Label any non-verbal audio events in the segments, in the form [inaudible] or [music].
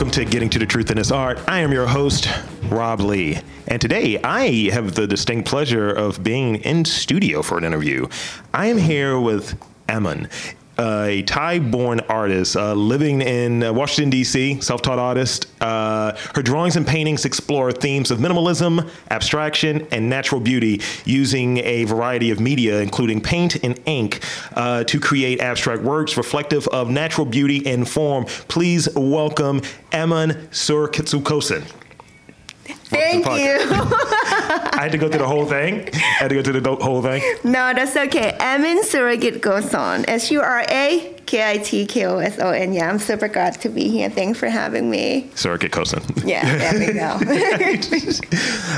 welcome to Getting to the Truth in This Art. I am your host, Rob Lee. And today I have the distinct pleasure of being in studio for an interview. I am here with A Thai-born artist uh, living in uh, Washington D.C., self-taught artist. Uh, her drawings and paintings explore themes of minimalism, abstraction, and natural beauty, using a variety of media, including paint and ink, uh, to create abstract works reflective of natural beauty and form. Please welcome Emin Surkitsukosen. Thank you. [laughs] I had to go through the whole thing. I had to go through the whole thing. No, that's okay. Emon Surakitkoson. S U R A K I T K O S O N. Yeah, I'm super glad to be here. Thanks for having me. Surakitkoson. Yeah, there we go.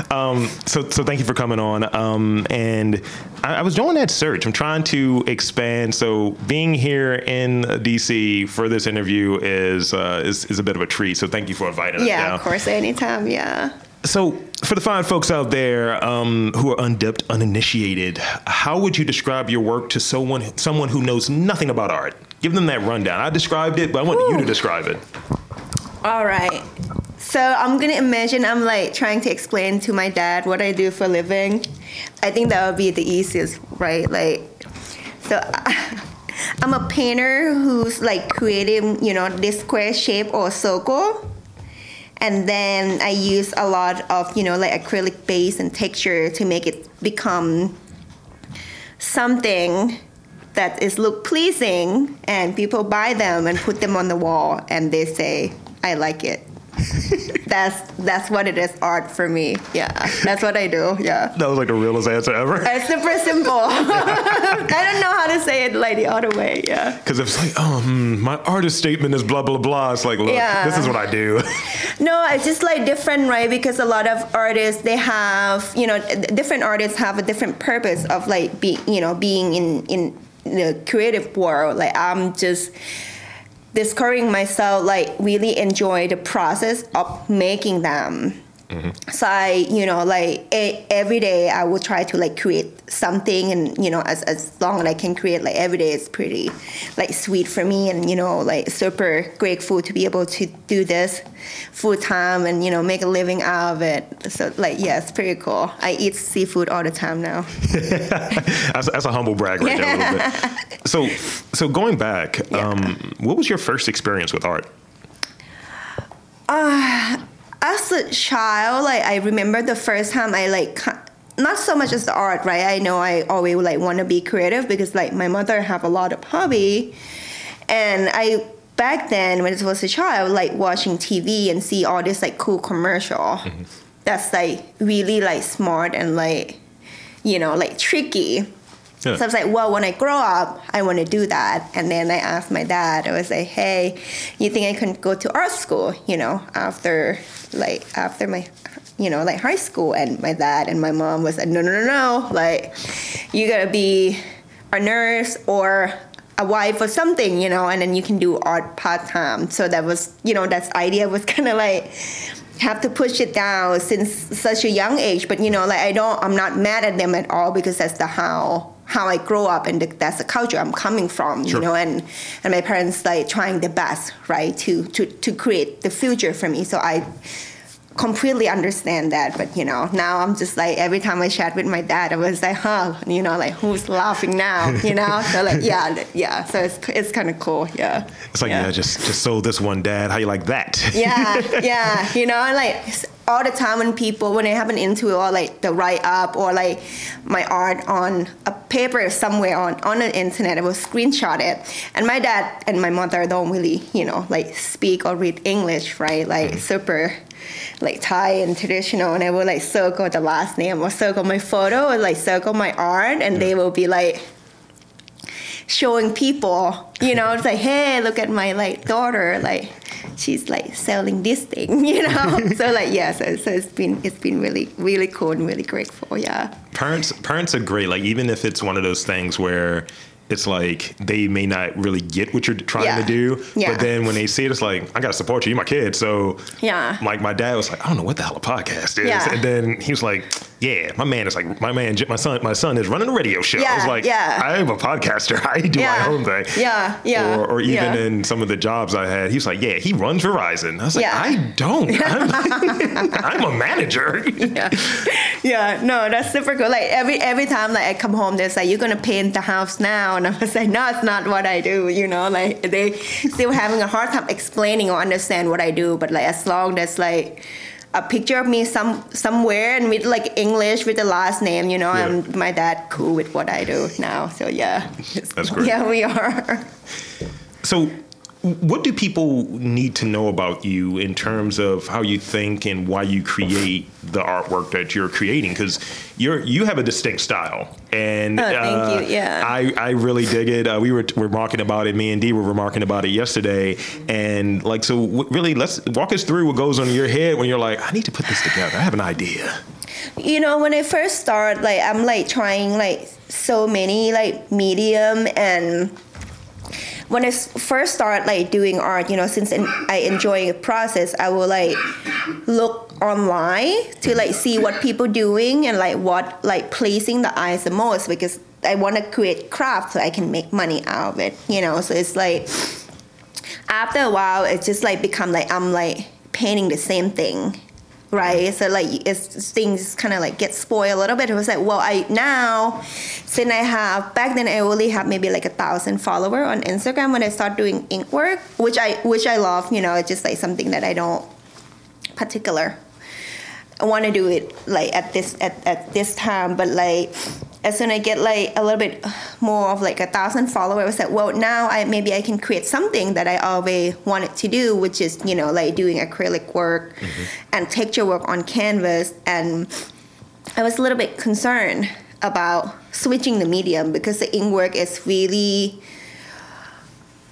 [laughs] um, so, so thank you for coming on. Um, and I, I, was doing that search. I'm trying to expand. So being here in DC for this interview is uh, is, is a bit of a treat. So thank you for inviting yeah, us. Yeah, of course, anytime. Yeah. So, for the fine folks out there um, who are undipped, uninitiated, how would you describe your work to someone someone who knows nothing about art? Give them that rundown. I described it, but I want Ooh. you to describe it. All right. So I'm gonna imagine I'm like trying to explain to my dad what I do for a living. I think that would be the easiest, right? Like, so. [laughs] I'm a painter who's like creating, you know, this square shape or circle and then I use a lot of you know like acrylic base and texture to make it become something that is look pleasing and people buy them and put them on the wall and they say I like it [laughs] that's that's what it is art for me. Yeah, that's what I do. Yeah. That was like the realest answer ever. It's super simple. [laughs] I don't know how to say it like the other way. Yeah. Because it's like, oh, hmm, my artist statement is blah blah blah. It's like, look, yeah. this is what I do. [laughs] no, it's just like different, right? Because a lot of artists they have, you know, different artists have a different purpose of like being, you know, being in in the creative world. Like I'm just discovering myself like really enjoy the process of making them Mm-hmm. So I, you know, like a, every day I will try to like create something, and you know, as as long as I can create, like every day is pretty like sweet for me, and you know, like super grateful to be able to do this full time and you know make a living out of it. So like, yeah, it's pretty cool. I eat seafood all the time now. [laughs] that's, that's, a humble brag right there. A little bit. [laughs] So, so going back, yeah. um, what was your first experience with art? Uh, as a child, like I remember the first time I like not so much as the art, right? I know I always like want to be creative because like my mother have a lot of hobby, and I back then when I was a child, like watching TV and see all this like cool commercial. Mm-hmm. That's like really like smart and like you know like tricky. Yeah. So I was like, well, when I grow up, I want to do that. And then I asked my dad, I was like, hey, you think I can go to art school, you know, after like after my you know, like high school and my dad and my mom was like, no, no, no, no, like you gotta be a nurse or a wife or something, you know, and then you can do art part time. So that was, you know, that idea was [laughs] kind of like have to push it down since such a young age. But you know, like I don't, I'm not mad at them at all because that's the how how I grow up and the, that's the culture I'm coming from, sure. you know, and and my parents like trying their best, right, to to to create the future for me. So I completely understand that but you know now i'm just like every time i chat with my dad i was like huh you know like who's laughing now you know [laughs] so like yeah yeah so it's, it's kind of cool yeah it's like yeah. yeah. just just sold this one dad how you like that yeah [laughs] yeah you know like all the time when people when I happen into or like the write up or like my art on a paper somewhere on on the internet, I will screenshot it. And my dad and my mother don't really, you know, like speak or read English, right? Like mm-hmm. super like Thai and traditional and I will like circle the last name or circle my photo or like circle my art and they will be like showing people, you know, it's like, hey, look at my like daughter, like she's like selling this thing, [laughs] you know. [laughs] so like yeah, so, so it's been it's been really really cool and really grateful. Yeah. Parents parents are great. Like even if it's one of those things where it's like they may not really get what you're trying yeah. to do. Yeah. But then when they see it, it's like, I gotta support you, you're my kid. So yeah. Like my dad was like, I don't know what the hell a podcast is. Yeah. And then he was like, yeah, my man is like my man, my son, my son is running a radio show. I was like, yeah. I'm a podcaster. [laughs] I do Yeah, my own thing. yeah, yeah, Or, or even yeah. in some of the jobs I had, he was like, yeah, he runs Verizon. I was like, Yeah. I don't. [laughs] I'm, [laughs] I'm a manager. yeah, yeah. No, that's super cool. Like every every time like I come home, there's like you're gonna paint the house now, and I was like, no, it's not what I do. You know, like they still having a hard time explaining or understand what I do. But like as long as like a picture of me some somewhere and with like English with the last name, you know, Yeah. I'm my dad cool with what I do now. So yeah, That's [laughs] great. Yeah, we are. So, what do people need to know about you in terms of how you think and why you create the artwork that you're creating? Because you're you have a distinct style, and Oh, thank you. Yeah. I I really dig it. Uh, we were were remarking about it. Me and Dee were remarking about it yesterday, and like so. W- really, let's walk us through what goes on in your head when you're like, I need to put this together. I have an idea. you know when i first start like i'm like trying like so many like medium and when i first start like doing art you know since i enjoy the process i will like look online to like see what people doing and like what like pleasing the eyes the most because i want to create craft so i can make money out of it you know? So it's like after a while it's just like become like i'm like painting the same thing right so like it's things kind of like get spoiled a little bit. It was like well i now since i have back then i only have maybe like a thousand follower on instagram when i start doing ink work which i which i love you know it's just like something that i don't particular I want to do it like at this at, at this time, but like as soon as I get like a little bit more of like a thousand followers, I was like, well, now I maybe I can create something that I always wanted to do, which is you know like doing acrylic work mm-hmm. and texture work on canvas, and I was a little bit concerned about switching the medium because the ink work is really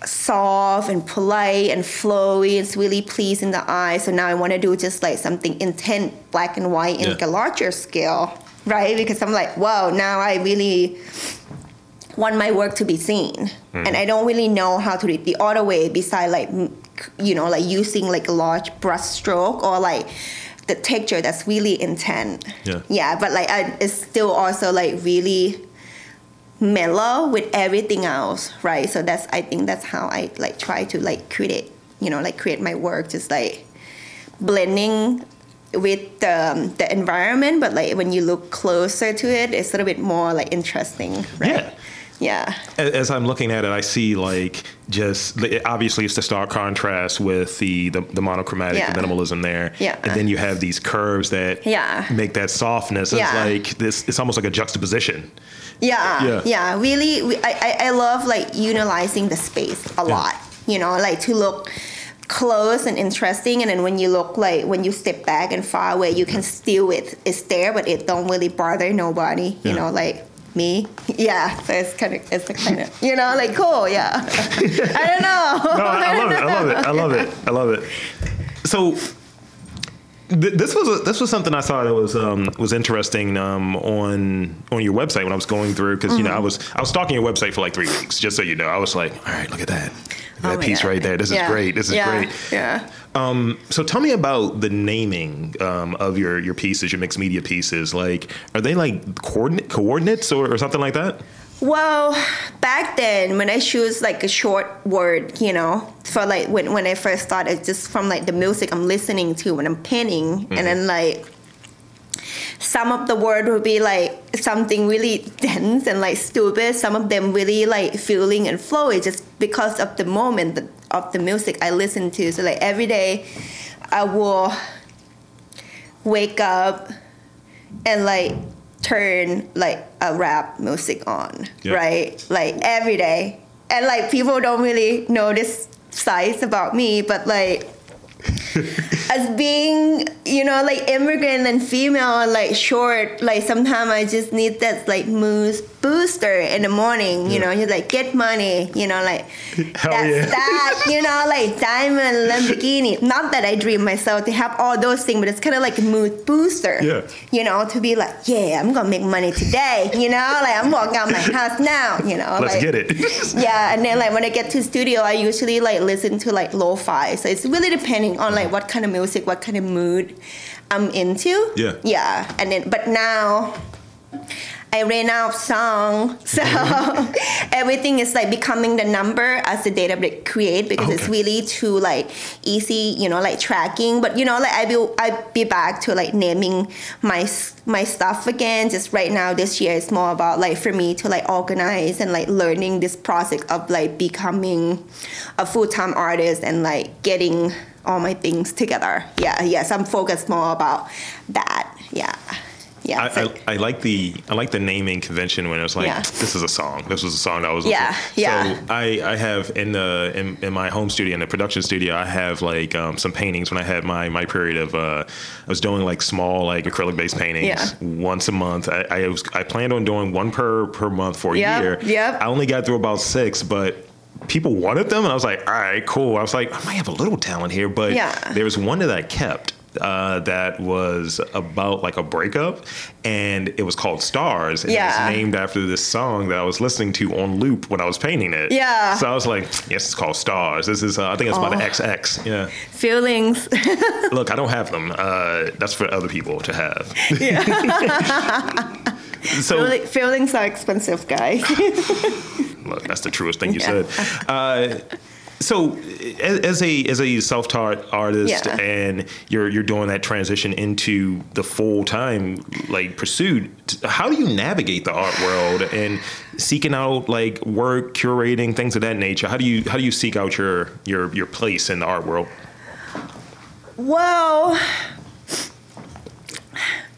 soft and polite and flowy. It's really pleasing the eye. So now I want to do just like something intent, black and white in Yeah. like a larger scale, right? Because I'm like, wow, now I really want my work to be seen, hmm. and I don't really know how to do it the other way. Besides, like you know, like using like a large brush stroke or like the texture that's really intent. Yeah. Yeah, but like I, it's still also like really mellow with everything else, right? So that's I think that's how I like try to like create, you know, like create my work, just like blending with the, um, the environment, but like when you look closer to it, it's a little bit more like interesting, right? Yeah. Yeah. As I'm looking at it, I see like just obviously it's the stark contrast with the the, the monochromatic, Yeah. the minimalism there, Yeah. and then you have these curves that Yeah. make that softness. It's Yeah. like this. It's almost like a juxtaposition. Yeah, Yeah. yeah, Really, we, I, I, I love like utilizing the space a Yeah. lot. You know, like to look close and interesting, and then when you look like when you step back and far away, you can still it it's there, but it don't really bother nobody. You know, like me. [laughs] Yeah, so it's kind of it's kind of you know like cool. Yeah, [laughs] I don't know. No, I, I love it. I love it. I love it. I love it. So. Th- This was a, this was something I saw that was um, was interesting um, on on your website when I was going through because you know I Mm-hmm. was I was stalking your website for like three weeks just so you know I was like all right look at that Look at Oh that piece right there this is great this is yeah. great Yeah. Um, so tell me about the naming um, of your your pieces, your mixed media pieces. Like, are they like coordinate coordinates or, or something like that? Well, back then when I choose like a short word, you know, for like when, when I first started, just from like the music I'm listening to when I'm painting, and then mm-hmm. like some of the word would be like something really dense and like stupid. Some of them really like feeling and flowy just because of the moment of the music I listen to. So like every day, I will wake up and like turn like a rap music on, Yeah. right? Like every day. And like people don't really know this size about me, but like [laughs] as being, you know, like immigrant and female and like short, like sometimes I just need that like mood booster in the morning, you Yeah. know, you like get money, you know, like [laughs] Hell that's yeah. that, you know, like diamond Lamborghini. Not that I dream myself to have all those things, but it's kind of like a mood booster. Yeah. You know, to be like, yeah, I'm gonna make money today. You know, like I'm walking out my house now. You know, Let's like, get it. [laughs] yeah, and then like when I get to studio, I usually like listen to like lo-fi. So it's really depending on like what kind of music, what kind of mood I'm into. Yeah. Yeah. And then but now I ran out of song, [laughs] so mm-hmm. everything is like becoming the number as the database create because it's really too like easy, you know, like tracking. But you know, like I will I be back to like naming my my stuff again. Just right now, this year is more about like for me to like organize and like learning this process of like becoming a full time artist and like getting all my things together. Yeah, yes, I'm focused more about that. Yeah. Yeah. I, I, I like the I like the naming convention when it was like Yeah. this is a song. This was a song that was Yeah, yeah. So I, I have in the in, in my home studio in the production studio I have like um, some paintings when I had my my period of uh, I was doing like small like acrylic based paintings Yeah. once a month. I, I was I planned on doing one per per month for a Yep, year. yep. I only got through about six, but people wanted them and I was like, all right, cool. I was like, I might have a little talent here, but Yeah. there was one that I kept uh, that was about like a breakup, and it was called Stars. And Yeah. it was named after this song that I was listening to on loop when I was painting it. Yeah. So I was like, yes, it's called Stars. This is, uh, I think it's about Oh. an XX. Yeah. feelings. [laughs] Look, I don't have them. Uh, that's for other people to have. Yeah. [laughs] so feelings are expensive, guys. [laughs] Look, that's the truest thing you Yeah. said. So, as, a as a self taught artist, Yeah. and you're you're doing that transition into the full time like pursuit, how do you navigate the art world and seeking out like work, curating things of that nature? How do you how do you seek out your your your place in the art world? well,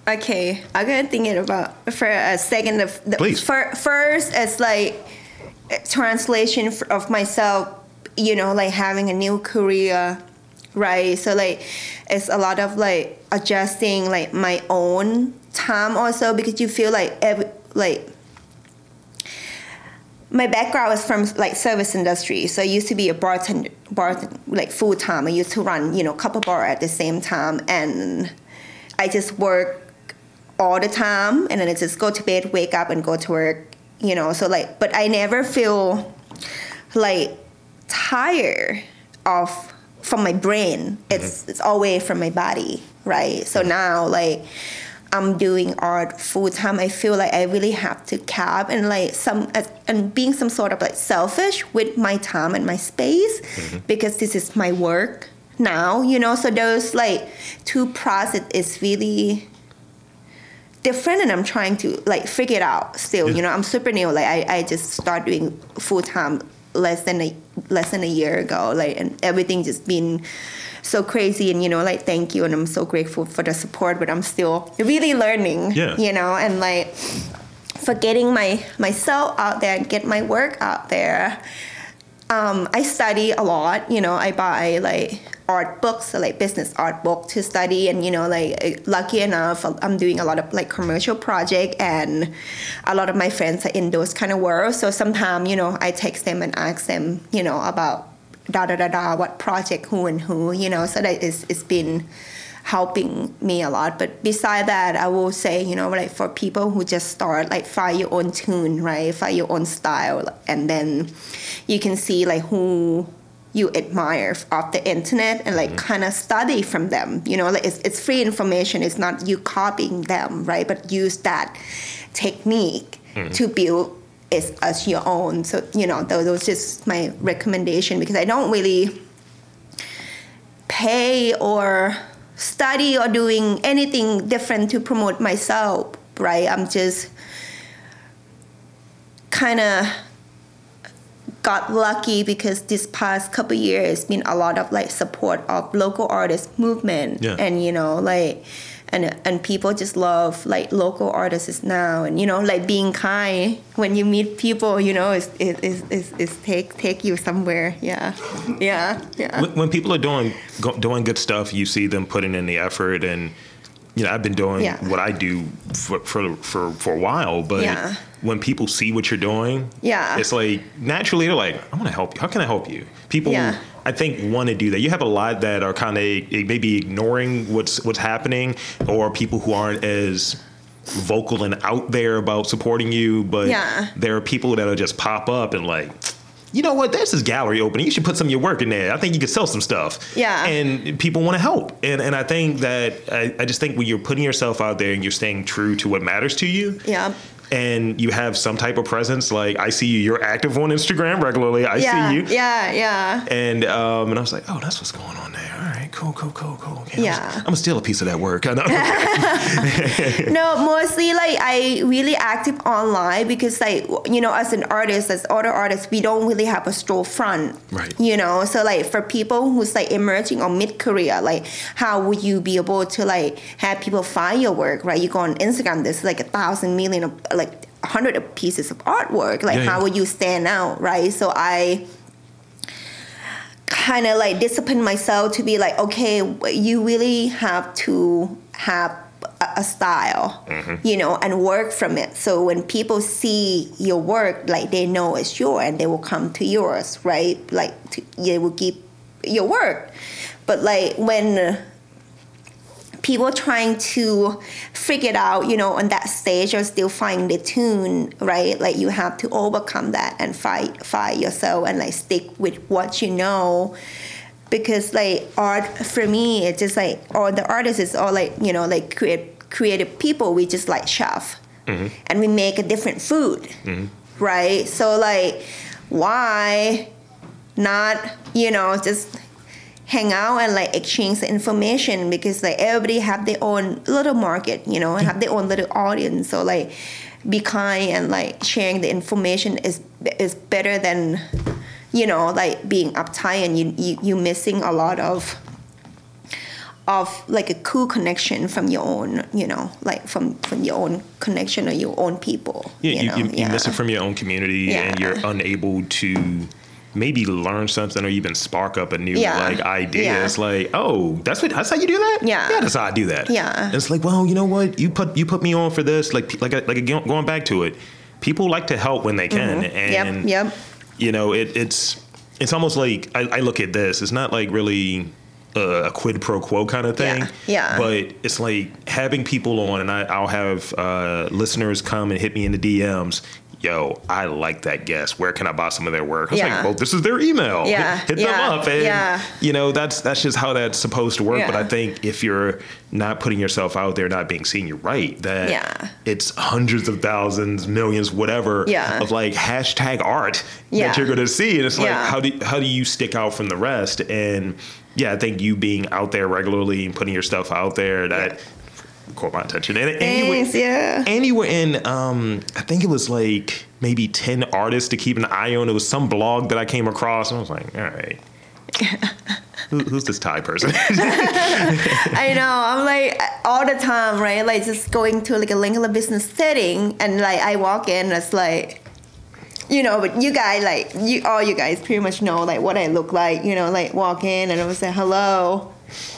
okay, I'm gonna think it about for a second. The, the Please. fir- first, it's like translation of myself. You know, like having a new career, right? So like, it's a lot of like adjusting like my own time also because you feel like every like my background is from like service industry, so I used to be a bartender, bartender like full time. I used to run, you know, couple bar at the same time, and I just work all the time, and then I just go to bed, wake up, and go to work, you know. So like, but I never feel like tired of from my brain. Mm-hmm. It's it's always from my body, right? So now like I'm doing art full time. I feel like I really have to cap and like some and being some sort of like selfish with my time and my space mm-hmm. because this is my work now, you know. So those like two process is really different and I'm trying to like figure it out still. You know, I'm super new. Like I, I just start doing full time less than a less than a year ago. Like and everything just been so crazy and you know, like thank you and I'm so grateful for the support, but I'm still really learning. Yeah. You know, and like for getting my myself out there and get my work out there. Um, I study a lot, you know, I buy like art books, like business art book to study. And you know like uh, lucky enough I'm doing a lot of like commercial project and a lot of my friends are in those kind of worlds. So sometimes you know I text them and ask them you know about da da da da what project who and who you know. So that is it's been helping me a lot. But beside that I will say you know like for people who just start like find your own tune right? Find your own style and then you can see like who you admire off the internet and like mm-hmm. kind of study from them. You know like it's, it's free information. It's not you copying them right? But use that technique mm-hmm. to build it as your own. So you know those was just my recommendation because i don't really pay or study or doing anything different to promote myself right? I'm just kind of got lucky because this past couple years it's been a lot of like support of local artist movement. Yeah. and you know like and and people just love like local artists now. And you know like being kind when you meet people you know is is is, is, is take take you somewhere. Yeah. Yeah. Yeah. When, when people are doing go, doing good stuff, you see them putting in the effort, and you know I've been doing Yeah. what I do for for for, for a while, but Yeah. when people see what you're doing, Yeah. it's like naturally they're like, I want to help you. How can I help you? People, Yeah. I think, want to do that. You have a lot that are kind of eh, maybe ignoring what's what's happening, or people who aren't as vocal and out there about supporting you, but Yeah. there are people that will just pop up and like you know what? There's this gallery opening. You should put some of your work in there. I think you could sell some stuff. Yeah. And people want to help. And and I think that I, I just think when you're putting yourself out there and you're staying true to what matters to you. Yeah. And you have some type of presence, like I see you, you're active on Instagram regularly. I yeah. see you. Yeah. Yeah. And um, and I was like, oh, that's what's going on there. Cool, cool, cool, cool. Okay, Yeah. I'm, gonna steal a piece of that work. I know. [laughs] no, mostly like I really active online because like you know, as an artist, as other artists, we don't really have a storefront. Right. You know, so like for people who's like emerging or mid career, like how would you be able to like have people find your work? Right. You go on Instagram, there's like a thousand million of like a hundred pieces of artwork. Like Yeah, how yeah. would you stand out? Right. So I kind of like discipline myself to be like, okay, you really have to have a, a style, mm-hmm. you know, and work from it. So when people see your work, like they know it's yours and they will come to yours, right? Like to, they will keep your work. But like when people trying to figure it out, you know, on that stage or still finding the tune, right? Like you have to overcome that and fight fight yourself and like stick with what you know. Because like art for me, it's just like all the artists is all like, you know, like create creative people, we just like chef. Mm-hmm. And we make a different food. Mm-hmm. Right? So like why not, you know, just hang out and like exchange the information because like everybody have their own little market you know have their own little audience. So like be kind and like sharing the information is is better than you know like being uptight and you you, you missing a lot of of like a cool connection from your own you know like from from your own connection or your own people Yeah, you you, know? you, you miss it from your own community, and you're unable to maybe learn something or even spark up a new Yeah. like idea. Yeah. It's like, oh, that's what that's how you do that. Yeah. yeah, that's how I do that. Yeah. And it's like, well, you know what? You put you put me on for this. Like like like again, going back to it, people like to help when they can, and Mm-hmm. yep yep you know, it, it's it's almost like I, I look at this. It's not like really a, a quid pro quo kind of thing. Yeah, yeah. But it's like having people on, and I, I'll have uh, listeners come and hit me in the DMs. Yo, I like that guest. Where can I buy some of their work? I was Yeah. like, well, this is their email. Yeah, hit, hit yeah, them up, and yeah. you know that's that's just how that's supposed to work. But I think if you're not putting yourself out there, not being seen, you're right. That Yeah. it's hundreds of thousands, millions, whatever Yeah. of like hashtag art Yeah. that you're gonna see, and it's like Yeah. how do how do you stick out from the rest? And yeah, I think you being out there regularly and putting your stuff out there that caught my attention. And, and Thanks, yeah. and you were in, um, I think it was like maybe ten artists to keep an eye on. It was some blog that I came across, and I was like, all right. [laughs] Who, who's this Thai person? [laughs] I know. I'm like all the time, right? Like just going to like a Lingala business setting, and like I walk in, and it's like, you know, but you guys, like you, all you guys, pretty much know like what I look like. You know, like walk in, and I was like, hello,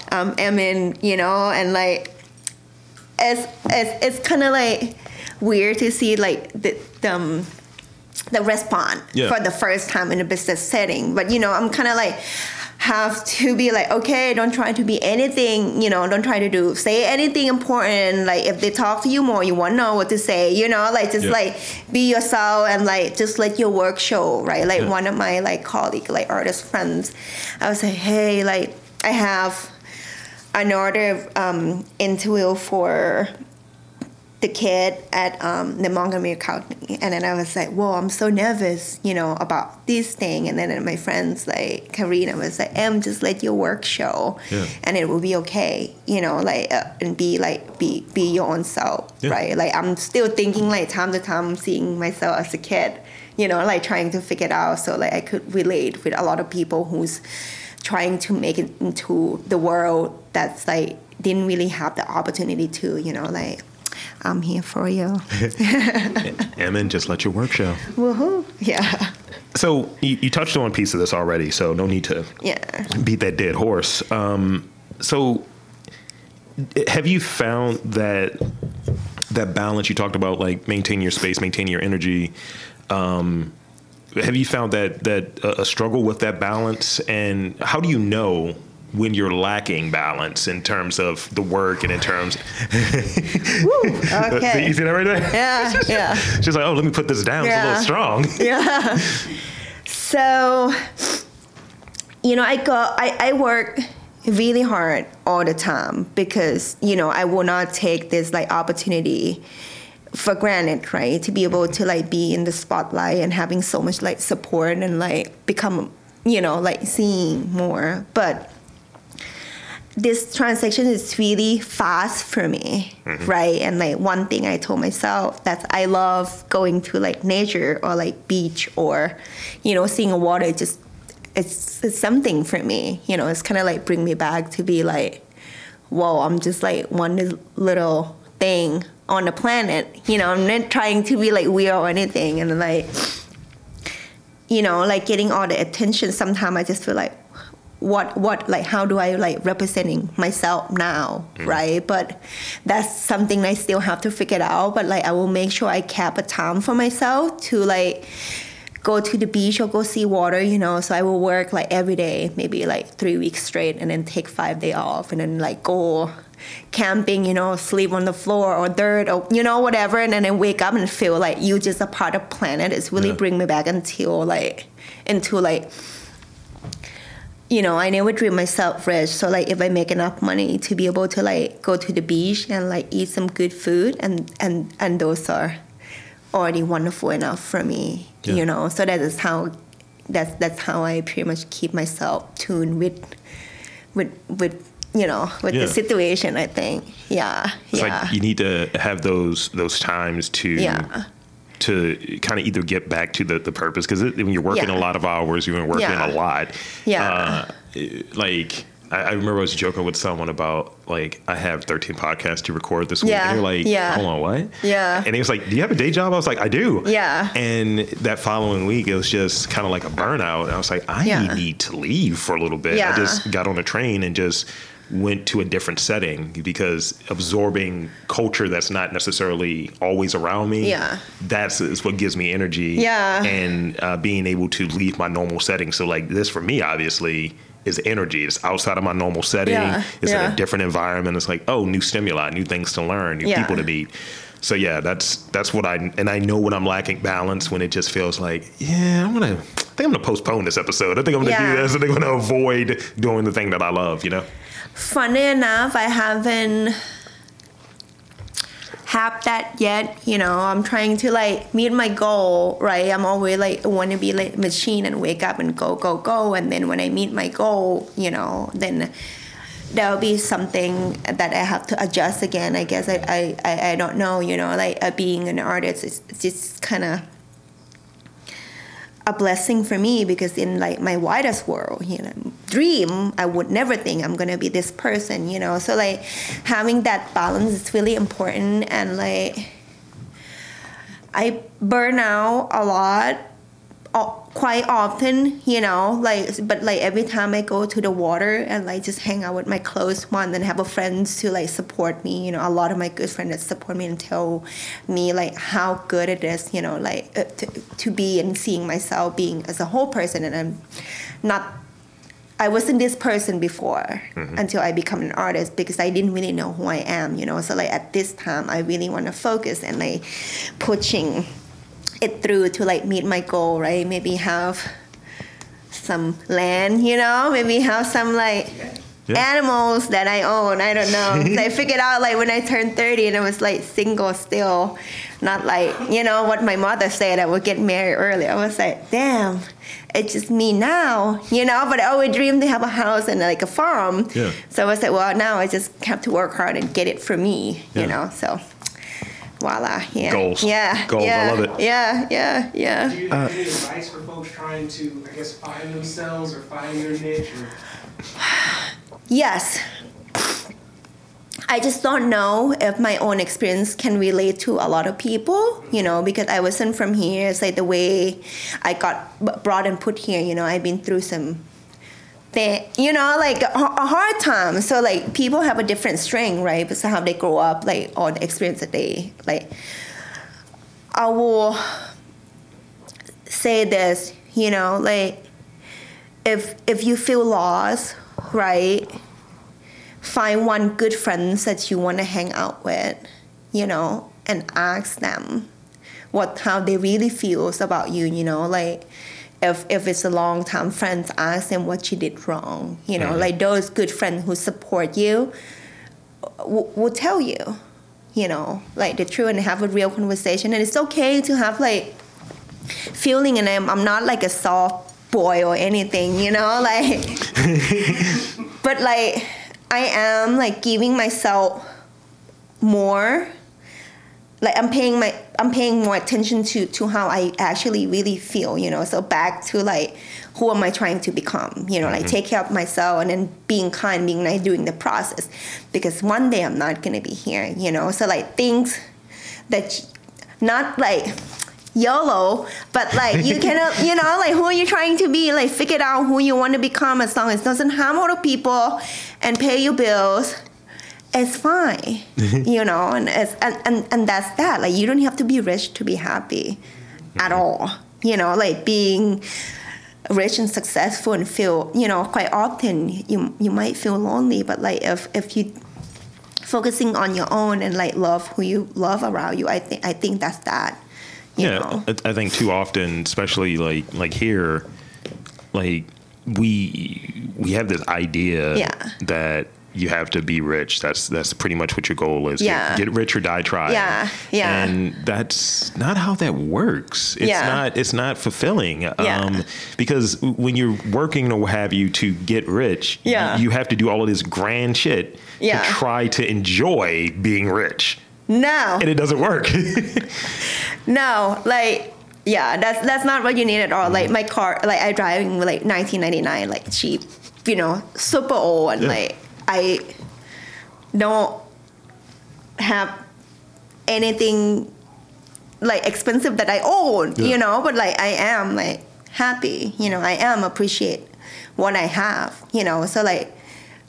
I'm Emon. You know, and like it's it's it's kind of like weird to see like the the. Um, the response Yeah. for the first time in a business setting. But you know, I'm kind of like have to be like, okay, don't try to be anything, you know, don't try to do say anything important. Like if they talk to you more, you want to know what to say, you know, like just Yeah. like be yourself and like just let your work show, right? Like Yeah. one of my like colleague, like artist friends, I was like, hey, like I have an order um, interview for the kid at um, the Montgomery County, and then I was like, "Whoa, I'm so nervous, you know, about this thing." And then my friends like Karina was like, "Em, just let your work show, Yeah. and it will be okay, you know, like uh, and be like be be your own self, Yeah. right?" Like I'm still thinking like time to time seeing myself as a kid, you know, like trying to figure it out, so like I could relate with a lot of people who's trying to make it into the world that's like didn't really have the opportunity to, you know, like I'm here for you. [laughs] Emon, just let your work show. Woohoo! Yeah, So you, you touched on a piece of this already, so no need to yeah. beat that dead horse. Um, so have you found that that balance you talked about, like maintain your space, maintain your energy? Um, have you found that that uh, a struggle with that balance, and how do you know? When you're lacking balance in terms of the work and in terms, [laughs] Woo! Okay. you see that right there? Yeah, yeah. [laughs] She's like, oh, let me put this down. It's a little strong. [laughs] yeah. So, you know, I go, I, I work really hard all the time because, you know, I will not take this like opportunity for granted, right? To be able to like be in the spotlight and having so much like support and like become, you know, like seeing more. But this transaction is really fast for me, mm-hmm. right? And like one thing I told myself that I love going to like nature or like beach or, you know, seeing a water. Just it's, it's something for me, you know. It's kind of like bring me back to be like, whoa, I'm just like one little thing on the planet. You know, I'm not trying to be like weird or anything, and like, you know, like getting all the attention. Sometimes I just feel like what what like how do I like representing myself now, mm. right? But that's something I still have to figure out. But like I will make sure I cap a time for myself to like go to the beach or go see water, you know. So I will work like every day, maybe like three weeks straight, and then take five day off, and then like go camping, you know, sleep on the floor or dirt or you know whatever, and then I wake up and feel like you just a part of planet. It's really yeah. bring me back until like into like you know, I never dream myself rich. So like if I make enough money to be able to like go to the beach and like eat some good food and and and those are already wonderful enough for me. Yeah. You know, so that is how that's that's how I pretty much keep myself tuned with with with you know with yeah. the situation. I think, yeah, it's yeah. Like you need to have those those times to yeah to kind of either get back to the, the purpose because when you're working yeah. a lot of hours, you've been working a lot. Yeah. Uh, like I, I, remember I was joking with someone about like I have 13 podcasts to record this week, yeah. and they're like, yeah. "Hold on, what?" Yeah. And he was like, "Do you have a day job?" I was like, "I do." Yeah. And that following week, it was just kind of like a burnout. And I was like, "I yeah. need to leave for a little bit." Yeah. I just got on a train and just went to a different setting because absorbing culture that's not necessarily always around me yeah that's is what gives me energy yeah and uh, being able to leave my normal setting so like this for me obviously is energy it's outside of my normal setting yeah. it's yeah. in a different environment it's like oh new stimuli new things to learn new yeah. people to meet so yeah that's that's what i and i know when i'm lacking balance when it just feels like yeah i'm gonna I think I'm gonna postpone this episode. I think I'm gonna do this. I think I'm gonna avoid doing the thing that I love. You know funny enough, I haven't have that yet. You know, I'm trying to like meet my goal, right? I'm always like want to be like machine and wake up and go, go, go. And then when I meet my goal, you know, then there'll be something that I have to adjust again. I guess I, I, I don't know, you know, like uh, being an artist is just kind of a blessing for me because in like my widest world, you know, dream, I would never think I'm gonna be this person, you know. So like having that balance is really important and like I burn out a lot quite often, you know, like but like every time I go to the water and like just hang out with my close one and have a friends to like support me, you know, a lot of my good friends that support me and tell me like how good it is, you know, like uh, to, to be and seeing myself being as a whole person and I'm not I wasn't this person before mm-hmm. until I become an artist because I didn't really know who I am, you know. So like at this time I really want to focus and like pushing it through to like meet my goal, right? Maybe have some land, you know, maybe have some like yeah. animals that I own. I don't know. [laughs] I figured out like when I turned 30 and I was like single still, not like, you know, what my mother said I would get married early. I was like, damn, it's just me now, you know, but I always dreamed to have a house and like a farm. Yeah. So I was like, well, now I just have to work hard and get it for me, yeah. you know, so voila. Yeah. Goals. Yeah. Goals. Yeah. I love it. Yeah. Yeah. Yeah. Do you have uh, any advice for folks trying to, I guess, find themselves or find their niche? Or? [sighs] Yes. I just don't know if my own experience can relate to a lot of people, you know, because I wasn't from here. It's like the way I got brought and put here, you know, I've been through some you know, like a, hard time. So like people have a different strength, right? Because how they grow up, like all the experience that they like. I will say this, you know, like if if you feel lost, right? Find one good friend that you want to hang out with, you know, and ask them what how they really feels about you, you know, like if if it's a long time friends, ask them what you did wrong. You know, Mhm. like those good friends who support you will, will tell you, you know, like the truth and have a real conversation. And it's okay to have like feeling and I'm, I'm not like a soft boy or anything, you know, [laughs] like [laughs] but like I am like giving myself more like I'm paying my I'm paying more attention to to how I actually really feel, you know. So back to like who am I trying to become? You know, like mm-hmm. take care of myself and then being kind, being nice during the process. Because one day I'm not gonna be here, you know. So like things that not like YOLO, but like you cannot, [laughs] you know, like who are you trying to be? Like figure out who you want to become as long as it doesn't harm other people and pay your bills. It's fine, [laughs] you know, and, it's, and and and that's that. Like you don't have to be rich to be happy, at all. You know, like being rich and successful and feel, you know, quite often you you might feel lonely, but like if if you focusing on your own and like love who you love around you, I think I think that's that. You yeah, know? I I think too often, especially like like here, like we we have this idea Yeah. that you have to be rich. That's that's pretty much what your goal is. Get- Yeah. Get, rich or die trying. Yeah, yeah. And that's not how that works. It's Yeah. not it's not fulfilling. Um, Yeah. because when you're working or what have you to get rich, Yeah. you have to do all of this grand shit Yeah. to try to enjoy being rich. No, And it doesn't work. [laughs] no, like yeah, that's that's not what you need at all. Like my car, like I driving like 1999, like cheap, you know, super old, and Yeah. like I don't have anything like expensive that I own, Yeah. you know, but like I am like happy, you know, I am appreciate what I have, you know, so like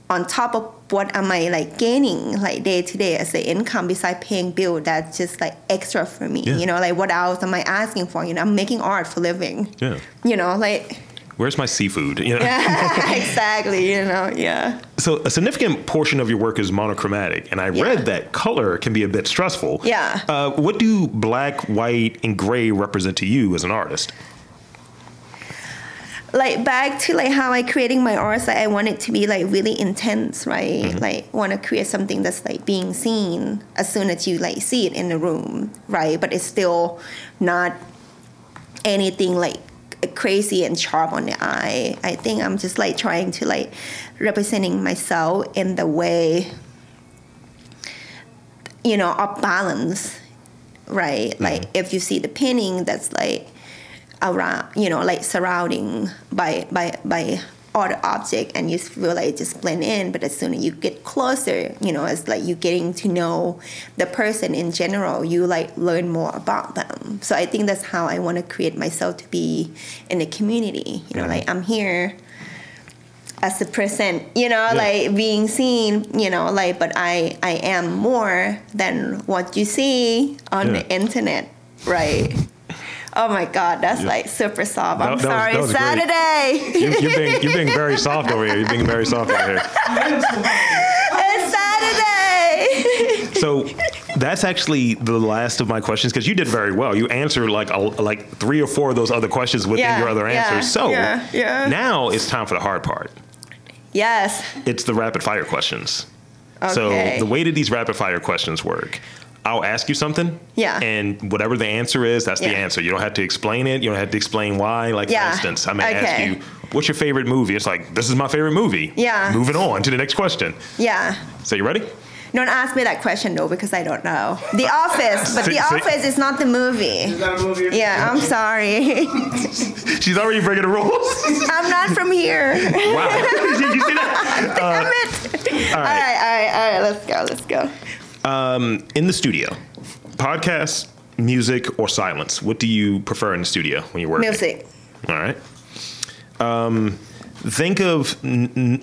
on top of what am I like gaining like day to day as an income besides paying bill that's just like extra for me, Yeah. you know, like what else am I asking for? You know, I'm making art for living. Yeah. You know, like Where's my seafood? You know? [laughs] exactly, you know, yeah. So a significant portion of your work is monochromatic, and I Yeah. read that color can be a bit stressful. Yeah. Uh, what do black, white, and gray represent to you as an artist? like back to like how I creating my art, like I want it to be like really intense, right? Like want to create something that's like being seen as soon as you like see it in the room, right? But it's still not anything like crazy and sharp on the eye. I think I'm just like trying to like representing myself in the way you know, of balance, right? Mm-hmm. Like if you see the painting that's like around, you know, like surrounding by by by other object, and you feel like it just blend in. But as soon as you get closer, you know, it's like you getting to know the person in general. You like learn more about them. So I think that's how I want to create myself to be in the community. You know, like I'm here as a present, you know, Yeah. like being seen, you know, like, but I, I am more than what you see on Yeah. the internet, right? Oh my God, that's Yeah. like super soft. I'm that was- sorry, was great. Saturday. You, you're, being, you're being [laughs] very soft over here. You're being very soft over here. it's Saturday. So that's actually the last of my questions because you did very well. You answered like a, like three or four of those other questions within Yeah, your other yeah, answers. So yeah, yeah. now it's time for the hard part. yes. It's the rapid fire questions. Okay. So the way that these rapid fire questions work, I'll ask you something. Yeah. And whatever the answer is, that's the answer. You don't have to explain it. You don't have to explain why. Like Yeah. for instance, I may ask you, "What's your favorite movie?" It's like, "This is my favorite movie." Yeah. Moving on to the next question. Yeah. So you ready? Don't ask me that question though because I don't know. The uh, Office, but See- The see- Office is not the movie. Is that a movie? Yeah, I'm sorry. [laughs] She's already breaking the rules. [laughs] I'm not from here. wow. [laughs] Did you see that? Damn uh, it. All right, all right, all right. Let's go. Let's go. In the studio, podcast, music, or silence? What do you prefer in the studio when you're working? Music. All right. Um, think of n- n-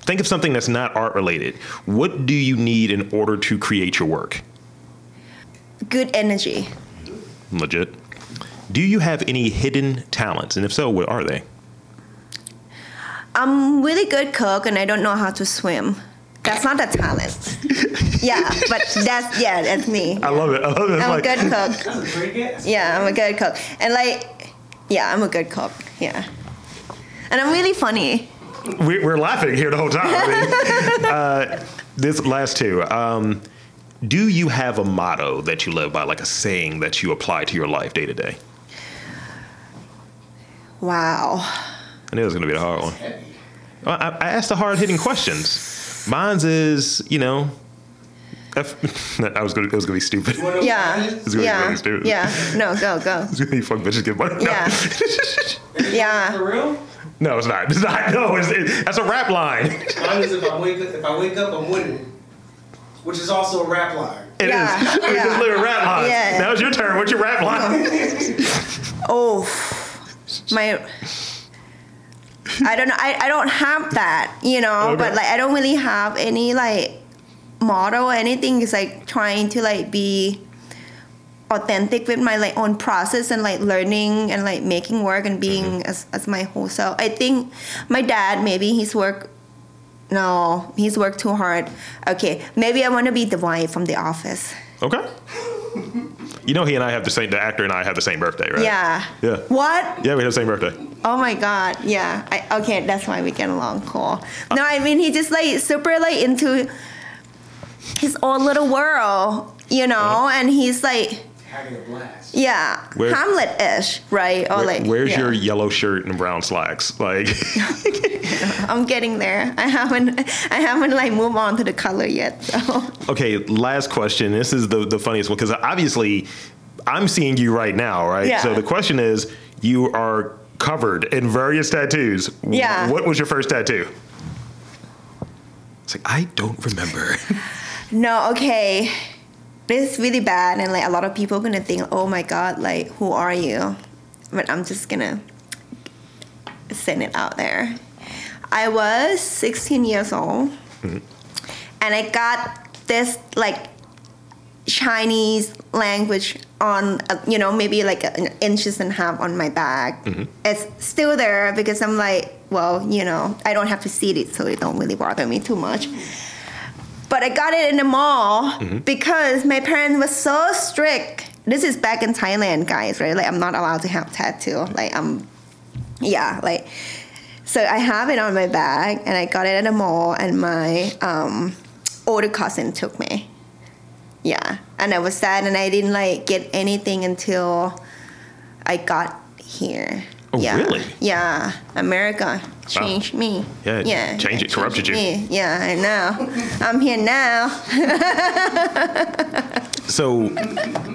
think of something that's not art related. What do you need in order to create your work? Good energy. Legit. Do you have any hidden talents, and if so, what are they? I'm really good cook and I don't know how to swim. That's not a talent. [laughs] yeah, but that's yeah, that's me. I love it. I love it. It's I'm a good cook. That's a great guess. Yeah, I'm a good cook. And like, Yeah, I'm a good cook. Yeah, and I'm really funny. We, we're laughing here the whole time. I mean, [laughs] uh, this last two. Um, do you have a motto that you live by, like a saying that you apply to your life day to day? Wow. I knew it was going to be a hard one. I, I asked the hard hitting questions. Mine's is, you know, if, [laughs] I was going to, it was going to be stupid. You wanna Yeah. what mine is? It's gonna be Yeah. really stupid. Yeah. No, go go. [laughs] It's going to be fuck bitches get money. No. Yeah. [laughs] Yeah. For real? no, it's not. It's not. No, it's, it, that's a rap line. Mine is if I wake up, if I wake up, I'm winning, which is also a rap line. It is. Yeah, It's yeah. just literally rap line. Yeah. Now it's your turn. What's your rap oh. line? Oh, my. I don't know. I, I don't have that, you know, Okay. but like I don't really have any like model or anything. It's like trying to like be authentic with my like own process and like learning and like making work and being Mm-hmm. as, as my whole self. I think my dad maybe he's work no, he's worked too hard. Okay, maybe I want to be the wife from The Office. Okay. You know, he and I have the same. The actor and I have the same birthday, right? Yeah. Yeah. What? Yeah, we have the same birthday. Oh my god, yeah. I, okay, that's why we get along cool. No, I mean he just like super like into his own little world, you know, and he's like Having a blast. yeah, Where- Hamlet-ish, right? Or Where- like where's yeah. your yellow shirt and brown slacks? Like, [laughs] I'm getting there. I haven't I haven't like moved on to the color yet. So [laughs] okay, last question. This is the the funniest one because obviously I'm seeing you right now, right? Yeah. So the question is, you are covered in various tattoos. Yeah. What was your first tattoo? It's like I don't remember. [laughs] no, okay. This is really bad and like a lot of people are gonna think, oh my god, like who are you? But I'm just gonna send it out there. I was 16 years old, and I got this like Chinese language on, uh, you know, maybe like an inches and a half on my back. It's still there because I'm like, well, you know, I don't have to see it, so it don't really bother me too much. But I got it in the mall because my parents were so strict. This is back in Thailand, guys, right? Like I'm not allowed to have tattoo. Like I'm, yeah, like. So I have it on my bag, and I got it at the mall, and my um, older cousin took me. Yeah, and I was sad, and I didn't like get anything until I got here. Oh, yeah. really? Yeah, America changed me. Yeah, yeah, changed it, corrupted you. me. Yeah, I know. I'm here now. [laughs] So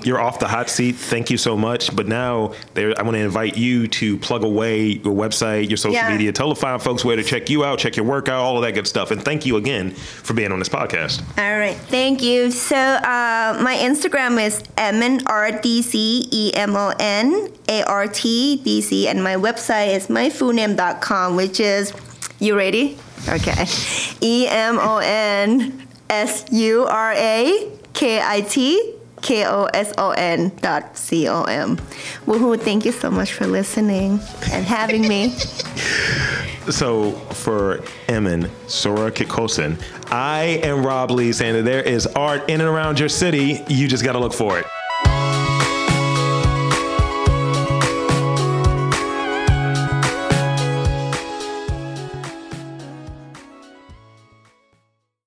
you're off the hot seat. Thank you so much. But now I want to invite you to plug away your website, your social Yeah. media. Tell the fine folks where to check you out, check your workout, all of that good stuff. And thank you again for being on this podcast. All right, thank you. So uh, my Instagram is Emon R D C E M O N A R T D C, and my website is myfullname.com, which is you ready? Okay, E M O N S U R A K I T. K O S O N dot C O M. Woohoo, thank you so much for listening and having me. [laughs] So for Emin Sora Kikosin, I am Rob Lee saying that there is art in and around your city. You just got to look for it.